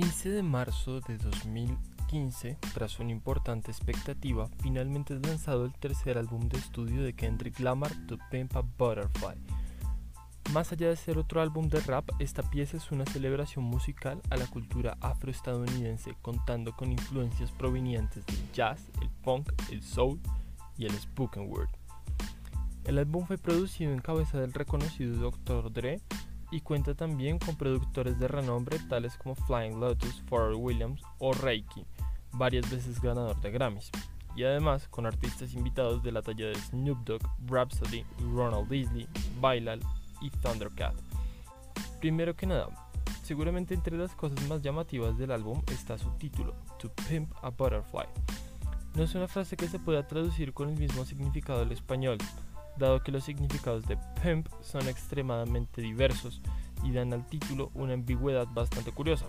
15 de marzo de 2015, tras una importante expectativa, finalmente es lanzado el tercer álbum de estudio de Kendrick Lamar, To Pimp Butterfly. Más allá de ser otro álbum de rap, esta pieza es una celebración musical a la cultura afroestadounidense, contando con influencias provenientes del jazz, el funk, el soul y el spoken word. El álbum fue producido en cabeza del reconocido Dr. Dre y cuenta también con productores de renombre tales como Flying Lotus, Pharrell Williams o Reiki, varias veces ganador de Grammys, y además con artistas invitados de la talla de Snoop Dogg, Rhapsody, Ronald Disney, Bailal y Thundercat. Primero que nada, seguramente entre las cosas más llamativas del álbum está su título, To Pimp a Butterfly. No es una frase que se pueda traducir con el mismo significado al español, dado que los significados de pimp son extremadamente diversos y dan al título una ambigüedad bastante curiosa.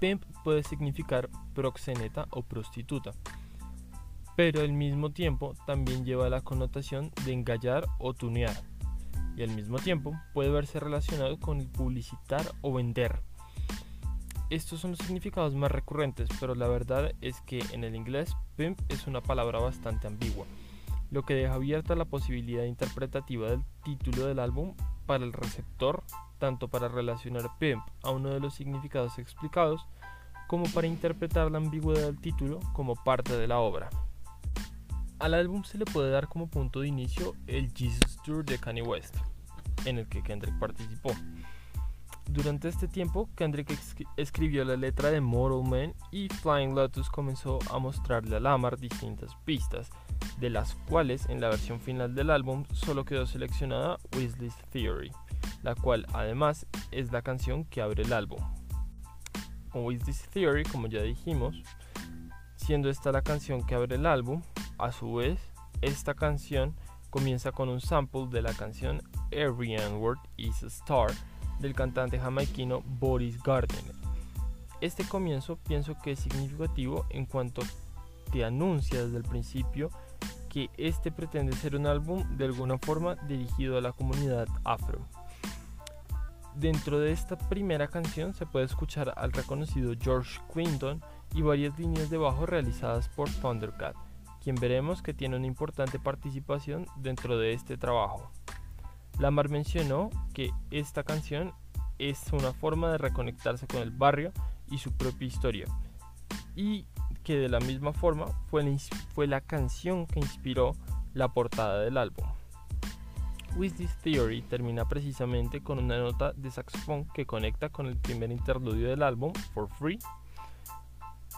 Pimp puede significar proxeneta o prostituta, pero al mismo tiempo también lleva la connotación de engallar o tunear, y al mismo tiempo puede verse relacionado con el publicitar o vender. Estos son los significados más recurrentes, pero la verdad es que en el inglés pimp es una palabra bastante ambigua lo que deja abierta la posibilidad interpretativa del título del álbum para el receptor, tanto para relacionar pimp a uno de los significados explicados, como para interpretar la ambigüedad del título como parte de la obra. Al álbum se le puede dar como punto de inicio el Jesus Tour de Kanye West, en el que Kendrick participó. Durante este tiempo, Kendrick escribió la letra de Mortal Man y Flying Lotus comenzó a mostrarle a Lamar distintas pistas de las cuales en la versión final del álbum solo quedó seleccionada Weasley's Theory, la cual además es la canción que abre el álbum. Con Weasley's Theory, como ya dijimos, siendo esta la canción que abre el álbum, a su vez, esta canción comienza con un sample de la canción Every N-Word is a Star del cantante jamaiquino Boris Gardner. Este comienzo pienso que es significativo en cuanto te anuncia desde el principio que este pretende ser un álbum de alguna forma dirigido a la comunidad afro. Dentro de esta primera canción se puede escuchar al reconocido George Clinton y varias líneas de bajo realizadas por Thundercat, quien veremos que tiene una importante participación dentro de este trabajo. Lamar mencionó que esta canción es una forma de reconectarse con el barrio y su propia historia, y que de la misma forma fue la, fue la canción que inspiró la portada del álbum. With This Theory termina precisamente con una nota de saxofón que conecta con el primer interludio del álbum, For Free.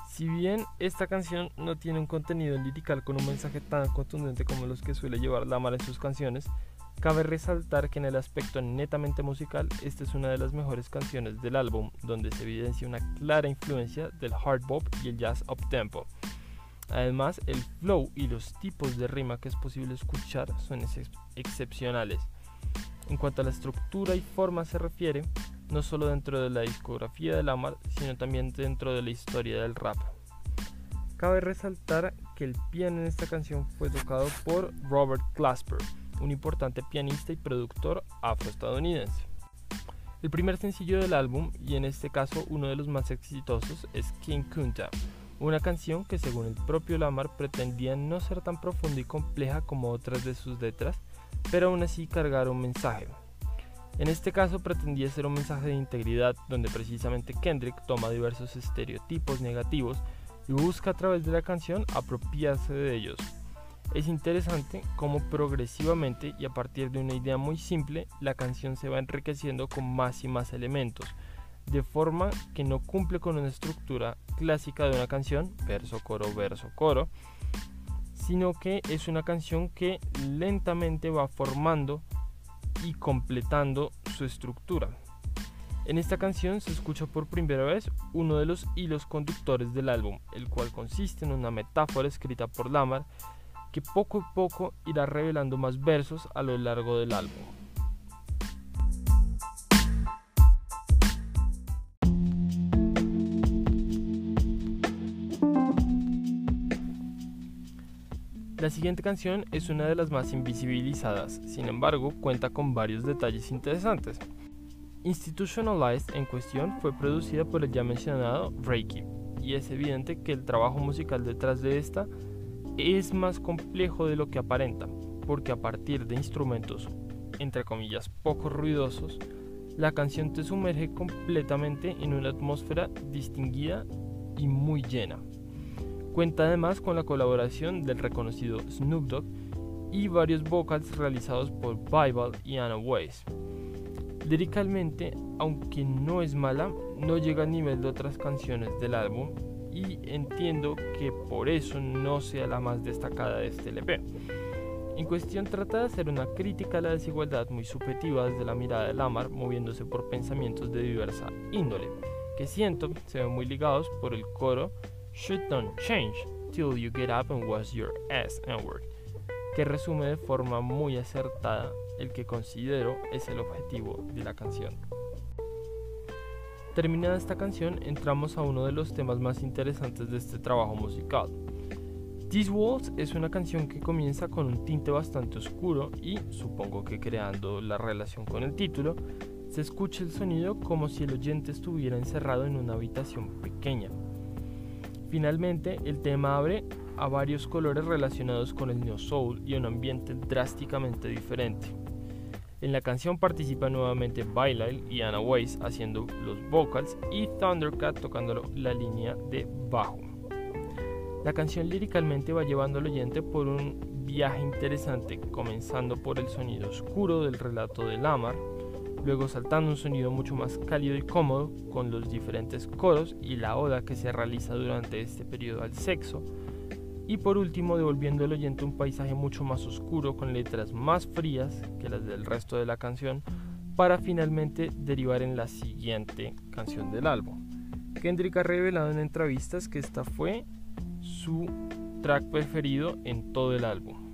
Si bien esta canción no tiene un contenido lirical con un mensaje tan contundente como los que suele llevar Lamar en sus canciones, Cabe resaltar que en el aspecto netamente musical, esta es una de las mejores canciones del álbum, donde se evidencia una clara influencia del hard bop y el jazz up tempo. Además, el flow y los tipos de rima que es posible escuchar son excepcionales. En cuanto a la estructura y forma se refiere, no solo dentro de la discografía de Lamar, sino también dentro de la historia del rap. Cabe resaltar que el piano en esta canción fue tocado por Robert Glasper, un importante pianista y productor afroestadounidense. El primer sencillo del álbum, y en este caso uno de los más exitosos, es King Kunta, una canción que según el propio Lamar pretendía no ser tan profunda y compleja como otras de sus letras, pero aún así cargar un mensaje. En este caso pretendía ser un mensaje de integridad donde precisamente Kendrick toma diversos estereotipos negativos y busca a través de la canción apropiarse de ellos, es interesante cómo progresivamente y a partir de una idea muy simple, la canción se va enriqueciendo con más y más elementos, de forma que no cumple con una estructura clásica de una canción, verso, coro, verso, coro, sino que es una canción que lentamente va formando y completando su estructura. En esta canción se escucha por primera vez uno de los hilos conductores del álbum, el cual consiste en una metáfora escrita por Lamar que poco a poco irá revelando más versos a lo largo del álbum. La siguiente canción es una de las más invisibilizadas, sin embargo cuenta con varios detalles interesantes. Institutionalized en cuestión fue producida por el ya mencionado Reiki, y es evidente que el trabajo musical detrás de esta es más complejo de lo que aparenta, porque a partir de instrumentos, entre comillas, poco ruidosos, la canción te sumerge completamente en una atmósfera distinguida y muy llena. Cuenta además con la colaboración del reconocido Snoop Dogg y varios vocals realizados por Bible y Anna Weiss. Líricamente, aunque no es mala, no llega al nivel de otras canciones del álbum y entiendo que por eso no sea la más destacada de este LP. En cuestión trata de hacer una crítica a la desigualdad muy subjetiva desde la mirada de Lamar, moviéndose por pensamientos de diversa índole, que siento se ven muy ligados por el coro Should don't change till you get up and wash your ass word que resume de forma muy acertada el que considero es el objetivo de la canción. Terminada esta canción, entramos a uno de los temas más interesantes de este trabajo musical. These Walls es una canción que comienza con un tinte bastante oscuro y, supongo que creando la relación con el título, se escucha el sonido como si el oyente estuviera encerrado en una habitación pequeña. Finalmente, el tema abre a varios colores relacionados con el neo soul y un ambiente drásticamente diferente. En la canción participa nuevamente Bylile y Anna Weiss haciendo los vocals y Thundercat tocando la línea de bajo. La canción líricamente va llevando al oyente por un viaje interesante, comenzando por el sonido oscuro del relato de Lamar, luego saltando un sonido mucho más cálido y cómodo con los diferentes coros y la oda que se realiza durante este periodo al sexo, y por último devolviendo al oyente un paisaje mucho más oscuro con letras más frías que las del resto de la canción para finalmente derivar en la siguiente canción del álbum. Kendrick ha revelado en entrevistas que esta fue su track preferido en todo el álbum.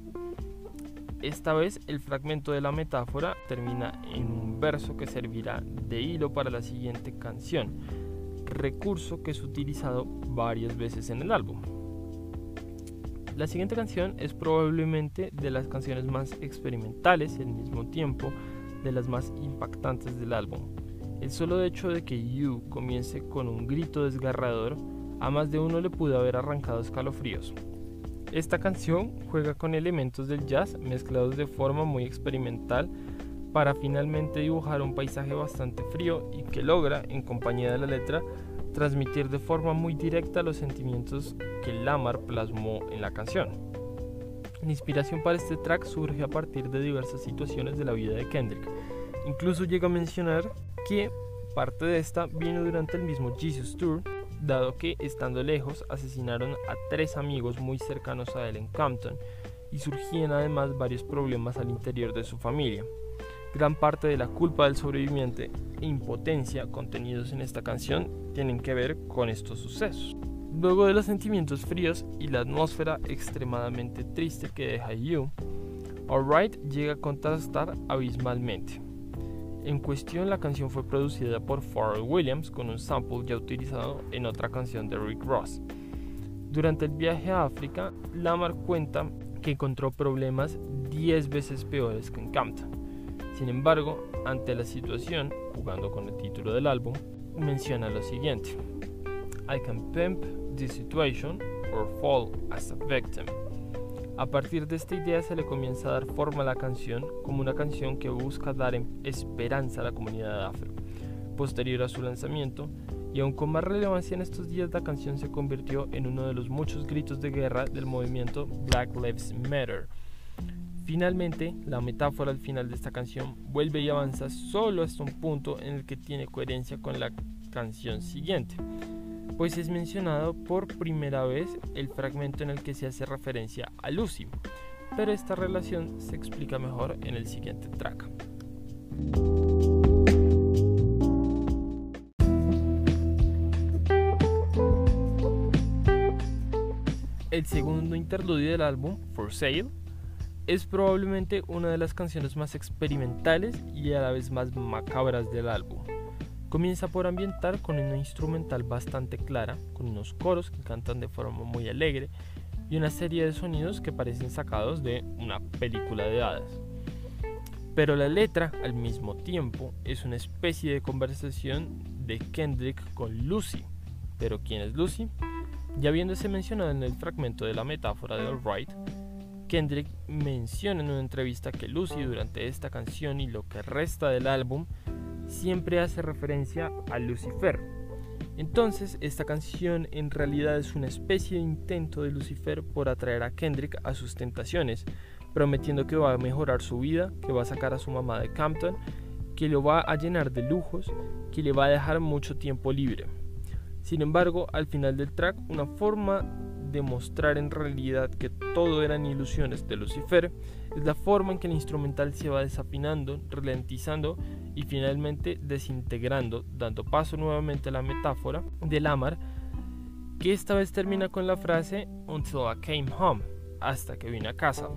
Esta vez el fragmento de la metáfora termina en un verso que servirá de hilo para la siguiente canción, recurso que es utilizado varias veces en el álbum. La siguiente canción es probablemente de las canciones más experimentales y al mismo tiempo de las más impactantes del álbum. El solo hecho de que You comience con un grito desgarrador a más de uno le pudo haber arrancado escalofríos. Esta canción juega con elementos del jazz mezclados de forma muy experimental para finalmente dibujar un paisaje bastante frío y que logra, en compañía de la letra, transmitir de forma muy directa los sentimientos que Lamar plasmó en la canción. La inspiración para este track surge a partir de diversas situaciones de la vida de Kendrick. Incluso llega a mencionar que parte de esta vino durante el mismo Jesus Tour, dado que estando lejos asesinaron a tres amigos muy cercanos a él en Compton y surgían además varios problemas al interior de su familia. Gran parte de la culpa del sobreviviente e impotencia contenidos en esta canción tienen que ver con estos sucesos. Luego de los sentimientos fríos y la atmósfera extremadamente triste que deja You, Alright llega a contrastar abismalmente. En cuestión, la canción fue producida por Pharrell Williams con un sample ya utilizado en otra canción de Rick Ross. Durante el viaje a África, Lamar cuenta que encontró problemas 10 veces peores que en Campton sin embargo, ante la situación, jugando con el título del álbum, menciona lo siguiente: I can pimp this situation or fall as a victim. A partir de esta idea se le comienza a dar forma a la canción como una canción que busca dar em, esperanza a la comunidad afro. Posterior a su lanzamiento, y aún con más relevancia en estos días, la canción se convirtió en uno de los muchos gritos de guerra del movimiento Black Lives Matter Finalmente, la metáfora al final de esta canción vuelve y avanza solo hasta un punto en el que tiene coherencia con la canción siguiente, pues es mencionado por primera vez el fragmento en el que se hace referencia a Lucy, pero esta relación se explica mejor en el siguiente track. El segundo interludio del álbum, For Sale, es probablemente una de las canciones más experimentales y a la vez más macabras del álbum. Comienza por ambientar con una instrumental bastante clara, con unos coros que cantan de forma muy alegre y una serie de sonidos que parecen sacados de una película de hadas. Pero la letra, al mismo tiempo, es una especie de conversación de Kendrick con Lucy. ¿Pero quién es Lucy? Ya habiéndose mencionado en el fragmento de la metáfora de Alright, Kendrick menciona en una entrevista que Lucy durante esta canción y lo que resta del álbum siempre hace referencia a Lucifer. Entonces, esta canción en realidad es una especie de intento de Lucifer por atraer a Kendrick a sus tentaciones, prometiendo que va a mejorar su vida, que va a sacar a su mamá de Campton, que lo va a llenar de lujos, que le va a dejar mucho tiempo libre. Sin embargo, al final del track, una forma de mostrar en realidad que todo eran ilusiones de Lucifer es la forma en que el instrumental se va desafinando, ralentizando y finalmente desintegrando, dando paso nuevamente a la metáfora de Lamar, que esta vez termina con la frase Until I came home, hasta que vine a casa,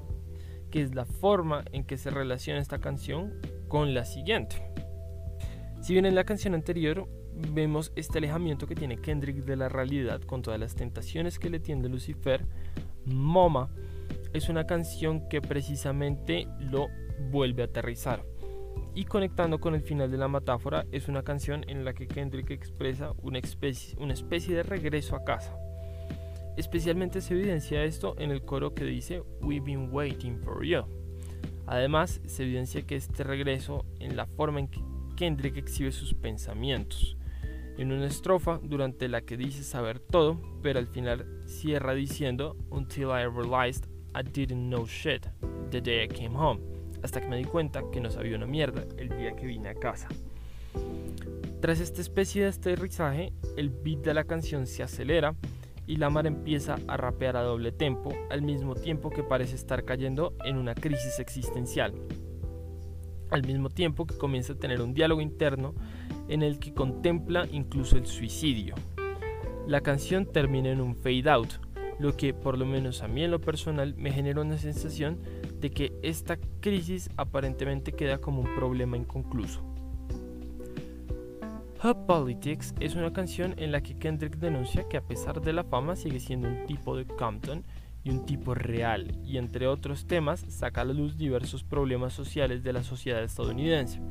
que es la forma en que se relaciona esta canción con la siguiente. Si bien en la canción anterior vemos este alejamiento que tiene Kendrick de la realidad con todas las tentaciones que le tiende Lucifer, Moma es una canción que precisamente lo vuelve a aterrizar. Y conectando con el final de la metáfora, es una canción en la que Kendrick expresa una especie, una especie de regreso a casa. Especialmente se evidencia esto en el coro que dice We've been waiting for you. Además, se evidencia que este regreso en la forma en que Kendrick exhibe sus pensamientos en una estrofa durante la que dice saber todo, pero al final cierra diciendo Until I realized I didn't know shit the day I came home, hasta que me di cuenta que no sabía una mierda el día que vine a casa. Tras esta especie de aterrizaje, el beat de la canción se acelera y Lamar empieza a rapear a doble tempo, al mismo tiempo que parece estar cayendo en una crisis existencial. Al mismo tiempo que comienza a tener un diálogo interno en el que contempla incluso el suicidio. La canción termina en un fade out, lo que por lo menos a mí en lo personal me genera una sensación de que esta crisis aparentemente queda como un problema inconcluso. Hub Politics es una canción en la que Kendrick denuncia que a pesar de la fama sigue siendo un tipo de Compton y un tipo real, y entre otros temas saca a la luz diversos problemas sociales de la sociedad estadounidense,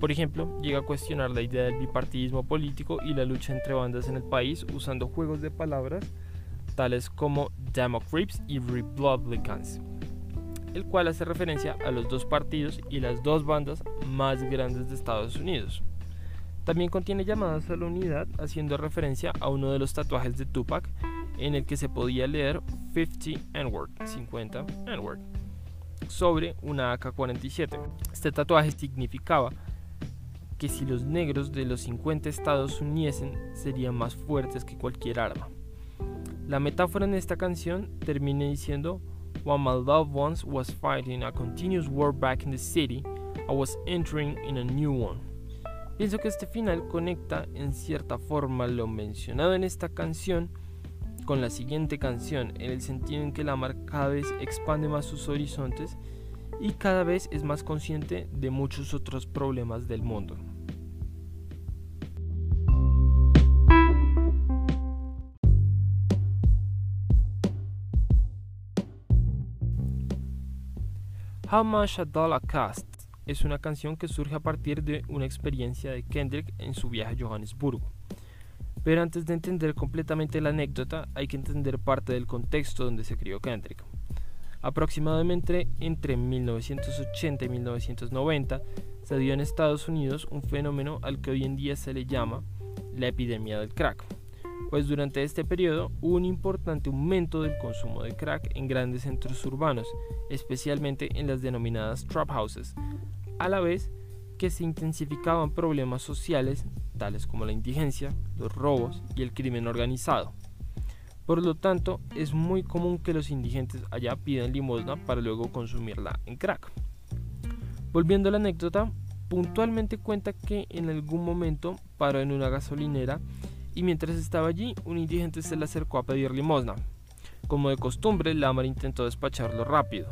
por ejemplo, llega a cuestionar la idea del bipartidismo político y la lucha entre bandas en el país usando juegos de palabras tales como Democrats y Republicans, el cual hace referencia a los dos partidos y las dos bandas más grandes de Estados Unidos. También contiene llamadas a la unidad haciendo referencia a uno de los tatuajes de Tupac en el que se podía leer 50 N-word, 50 N-word, sobre una AK-47. Este tatuaje significaba que si los negros de los 50 estados uniesen serían más fuertes que cualquier arma. La metáfora en esta canción termina diciendo, While my loved ones was fighting a continuous war back in the city, I was entering in a new one. Pienso que este final conecta en cierta forma lo mencionado en esta canción con la siguiente canción, en el sentido en que Lamar cada vez expande más sus horizontes y cada vez es más consciente de muchos otros problemas del mundo. How Much a Dollar Costs es una canción que surge a partir de una experiencia de Kendrick en su viaje a Johannesburgo. Pero antes de entender completamente la anécdota, hay que entender parte del contexto donde se crió Kendrick. Aproximadamente entre 1980 y 1990 se dio en Estados Unidos un fenómeno al que hoy en día se le llama la epidemia del crack, pues durante este periodo hubo un importante aumento del consumo de crack en grandes centros urbanos, especialmente en las denominadas trap houses, a la vez que se intensificaban problemas sociales tales como la indigencia, los robos y el crimen organizado. Por lo tanto, es muy común que los indigentes allá pidan limosna para luego consumirla en crack. Volviendo a la anécdota, puntualmente cuenta que en algún momento paró en una gasolinera y mientras estaba allí, un indigente se le acercó a pedir limosna. Como de costumbre, Lamar intentó despacharlo rápido.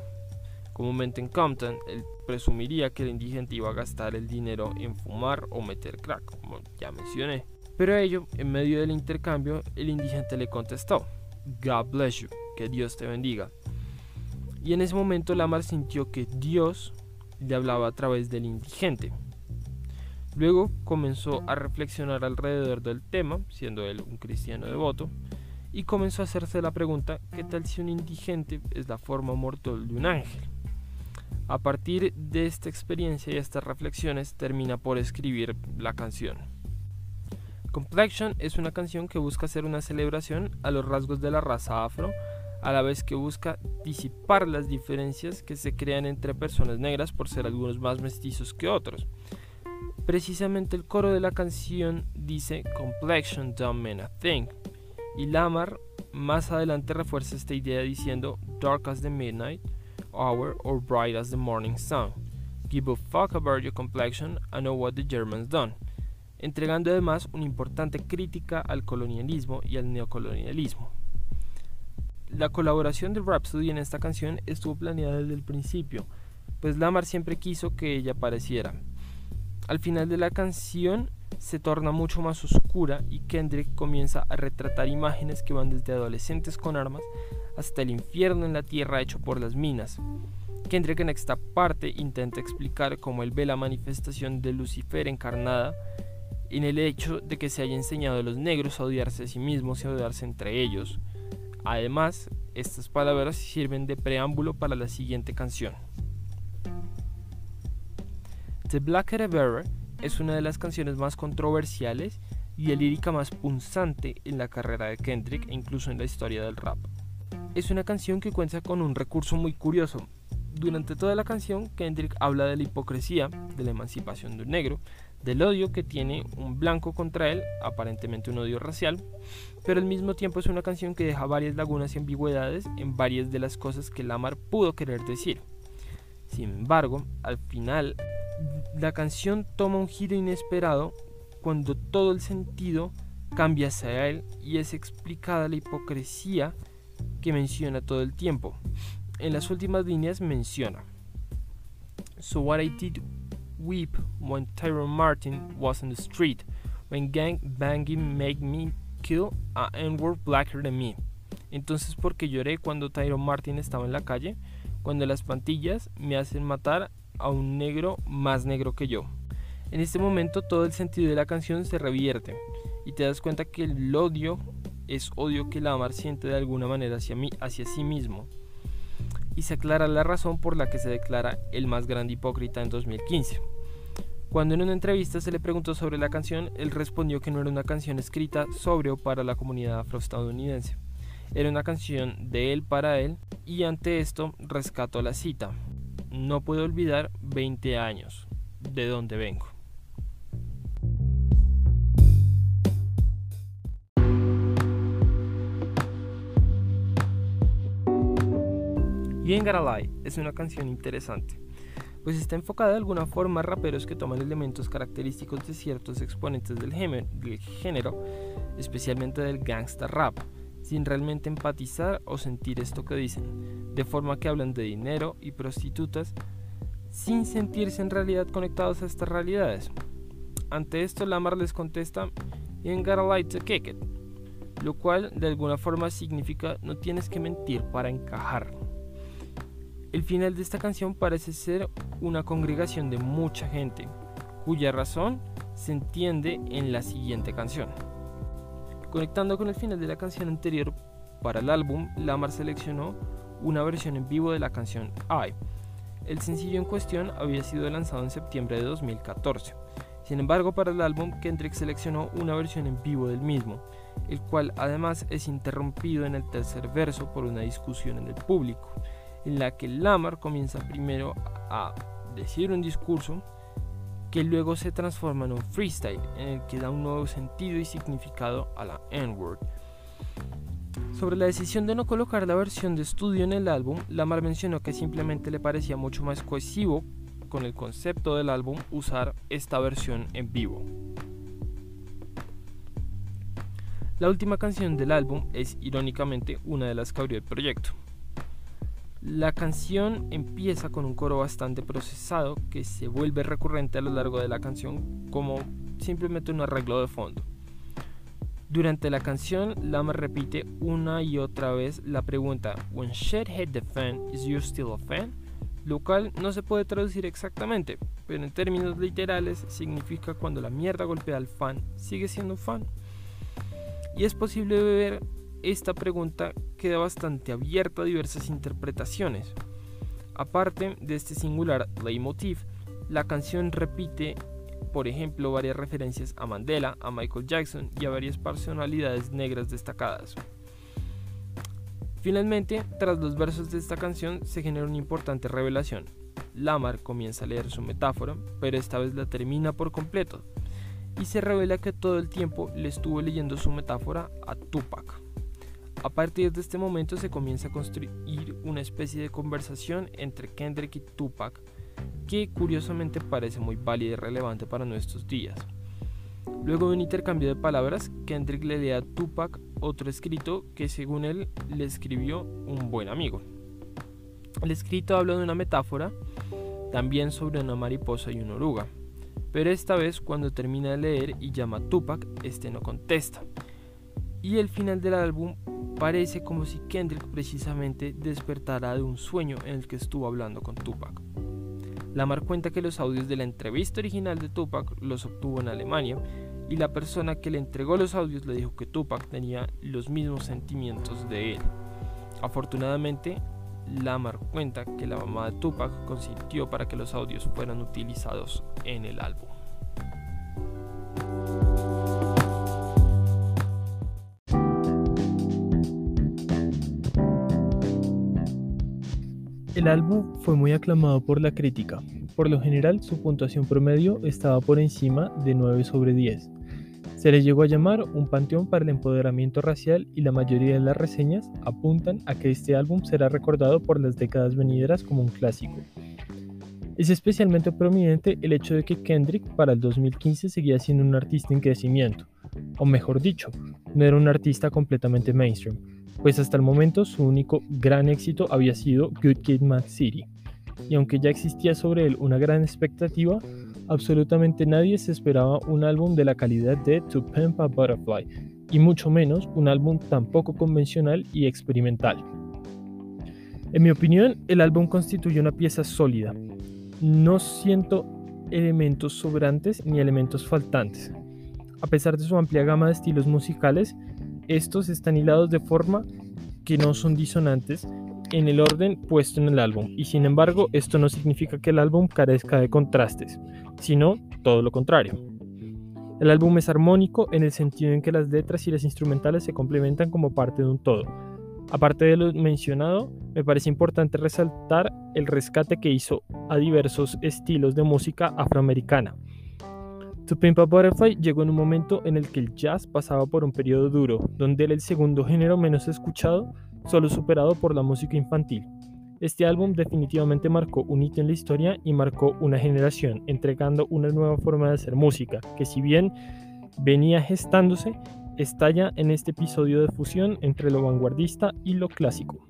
Comúnmente en Compton, él presumiría que el indigente iba a gastar el dinero en fumar o meter crack, como ya mencioné. Pero a ello, en medio del intercambio, el indigente le contestó, God bless you, que Dios te bendiga. Y en ese momento Lamar sintió que Dios, le hablaba a través del indigente. Luego comenzó a reflexionar alrededor del tema, siendo él un cristiano devoto, y comenzó a hacerse la pregunta, ¿qué tal si un indigente es la forma mortal de un ángel? A partir de esta experiencia y estas reflexiones termina por escribir la canción. Complexion es una canción que busca hacer una celebración a los rasgos de la raza afro, a la vez que busca disipar las diferencias que se crean entre personas negras por ser algunos más mestizos que otros. Precisamente el coro de la canción dice Complexion don't mean a thing, y Lamar más adelante refuerza esta idea diciendo Dark as the midnight hour or bright as the morning sun. Give a fuck about your complexion, I know what the Germans done entregando además una importante crítica al colonialismo y al neocolonialismo. La colaboración de Rhapsody en esta canción estuvo planeada desde el principio, pues Lamar siempre quiso que ella apareciera. Al final de la canción se torna mucho más oscura y Kendrick comienza a retratar imágenes que van desde adolescentes con armas hasta el infierno en la tierra hecho por las minas. Kendrick en esta parte intenta explicar cómo él ve la manifestación de Lucifer encarnada en el hecho de que se haya enseñado a los negros a odiarse a sí mismos y a odiarse entre ellos. Además, estas palabras sirven de preámbulo para la siguiente canción. The Black Bearer es una de las canciones más controversiales y el lírica más punzante en la carrera de Kendrick e incluso en la historia del rap. Es una canción que cuenta con un recurso muy curioso. Durante toda la canción, Kendrick habla de la hipocresía, de la emancipación de un negro, del odio que tiene un blanco contra él, aparentemente un odio racial, pero al mismo tiempo es una canción que deja varias lagunas y ambigüedades en varias de las cosas que Lamar pudo querer decir. Sin embargo, al final, la canción toma un giro inesperado cuando todo el sentido cambia hacia él y es explicada la hipocresía que menciona todo el tiempo. En las últimas líneas menciona So what I did weep when Tyrone Martin was on the street, when gang banging made me kill a N-word blacker than me. Entonces, porque lloré cuando Tyrone Martin estaba en la calle, cuando las pantillas me hacen matar a un negro más negro que yo. En este momento todo el sentido de la canción se revierte y te das cuenta que el odio es odio que Lamar siente de alguna manera hacia, mí, hacia sí mismo. Y se aclara la razón por la que se declara el más grande hipócrita en 2015. Cuando en una entrevista se le preguntó sobre la canción, él respondió que no era una canción escrita sobre o para la comunidad afroestadounidense. Era una canción de él para él y ante esto rescató la cita. No puedo olvidar 20 años, de donde vengo. Y en Garalai es una canción interesante. Pues está enfocada de alguna forma a raperos que toman elementos característicos de ciertos exponentes del género, especialmente del gangsta rap, sin realmente empatizar o sentir esto que dicen, de forma que hablan de dinero y prostitutas sin sentirse en realidad conectados a estas realidades. Ante esto, Lamar les contesta, You ain't got light to kick it, lo cual de alguna forma significa no tienes que mentir para encajar. El final de esta canción parece ser una congregación de mucha gente, cuya razón se entiende en la siguiente canción. Conectando con el final de la canción anterior, para el álbum, Lamar seleccionó una versión en vivo de la canción I. El sencillo en cuestión había sido lanzado en septiembre de 2014. Sin embargo, para el álbum, Kendrick seleccionó una versión en vivo del mismo, el cual además es interrumpido en el tercer verso por una discusión en el público en la que Lamar comienza primero a decir un discurso que luego se transforma en un freestyle en el que da un nuevo sentido y significado a la N-word. Sobre la decisión de no colocar la versión de estudio en el álbum, Lamar mencionó que simplemente le parecía mucho más cohesivo con el concepto del álbum usar esta versión en vivo. La última canción del álbum es irónicamente una de las que abrió el proyecto. La canción empieza con un coro bastante procesado que se vuelve recurrente a lo largo de la canción como simplemente un arreglo de fondo. Durante la canción, Lama repite una y otra vez la pregunta When shit hit the fan, is you still a fan? lo cual no se puede traducir exactamente, pero en términos literales significa cuando la mierda golpea al fan, sigue siendo fan. Y es posible ver esta pregunta queda bastante abierta a diversas interpretaciones. Aparte de este singular leitmotiv, la canción repite, por ejemplo, varias referencias a Mandela, a Michael Jackson y a varias personalidades negras destacadas. Finalmente, tras los versos de esta canción se genera una importante revelación. Lamar comienza a leer su metáfora, pero esta vez la termina por completo, y se revela que todo el tiempo le estuvo leyendo su metáfora a Tupac. A partir de este momento se comienza a construir una especie de conversación entre Kendrick y Tupac, que curiosamente parece muy válida y relevante para nuestros días. Luego de un intercambio de palabras, Kendrick le lee a Tupac otro escrito que según él le escribió un buen amigo. El escrito habla de una metáfora, también sobre una mariposa y una oruga, pero esta vez cuando termina de leer y llama a Tupac, este no contesta. Y el final del álbum parece como si Kendrick precisamente despertara de un sueño en el que estuvo hablando con Tupac. Lamar cuenta que los audios de la entrevista original de Tupac los obtuvo en Alemania y la persona que le entregó los audios le dijo que Tupac tenía los mismos sentimientos de él. Afortunadamente, Lamar cuenta que la mamá de Tupac consintió para que los audios fueran utilizados en el álbum. El álbum fue muy aclamado por la crítica. Por lo general, su puntuación promedio estaba por encima de 9 sobre 10. Se le llegó a llamar un panteón para el empoderamiento racial y la mayoría de las reseñas apuntan a que este álbum será recordado por las décadas venideras como un clásico. Es especialmente prominente el hecho de que Kendrick para el 2015 seguía siendo un artista en crecimiento, o mejor dicho, no era un artista completamente mainstream, pues hasta el momento su único gran éxito había sido Good Kid Mad City. Y aunque ya existía sobre él una gran expectativa, absolutamente nadie se esperaba un álbum de la calidad de To Pimp a Butterfly, y mucho menos un álbum tan poco convencional y experimental. En mi opinión, el álbum constituye una pieza sólida. No siento elementos sobrantes ni elementos faltantes. A pesar de su amplia gama de estilos musicales, estos están hilados de forma que no son disonantes en el orden puesto en el álbum, y sin embargo esto no significa que el álbum carezca de contrastes, sino todo lo contrario. El álbum es armónico en el sentido en que las letras y las instrumentales se complementan como parte de un todo. Aparte de lo mencionado, me parece importante resaltar el rescate que hizo a diversos estilos de música afroamericana, To Pimp a Butterfly llegó en un momento en el que el jazz pasaba por un periodo duro, donde era el segundo género menos escuchado, solo superado por la música infantil. Este álbum definitivamente marcó un hito en la historia y marcó una generación, entregando una nueva forma de hacer música, que si bien venía gestándose, estalla en este episodio de fusión entre lo vanguardista y lo clásico.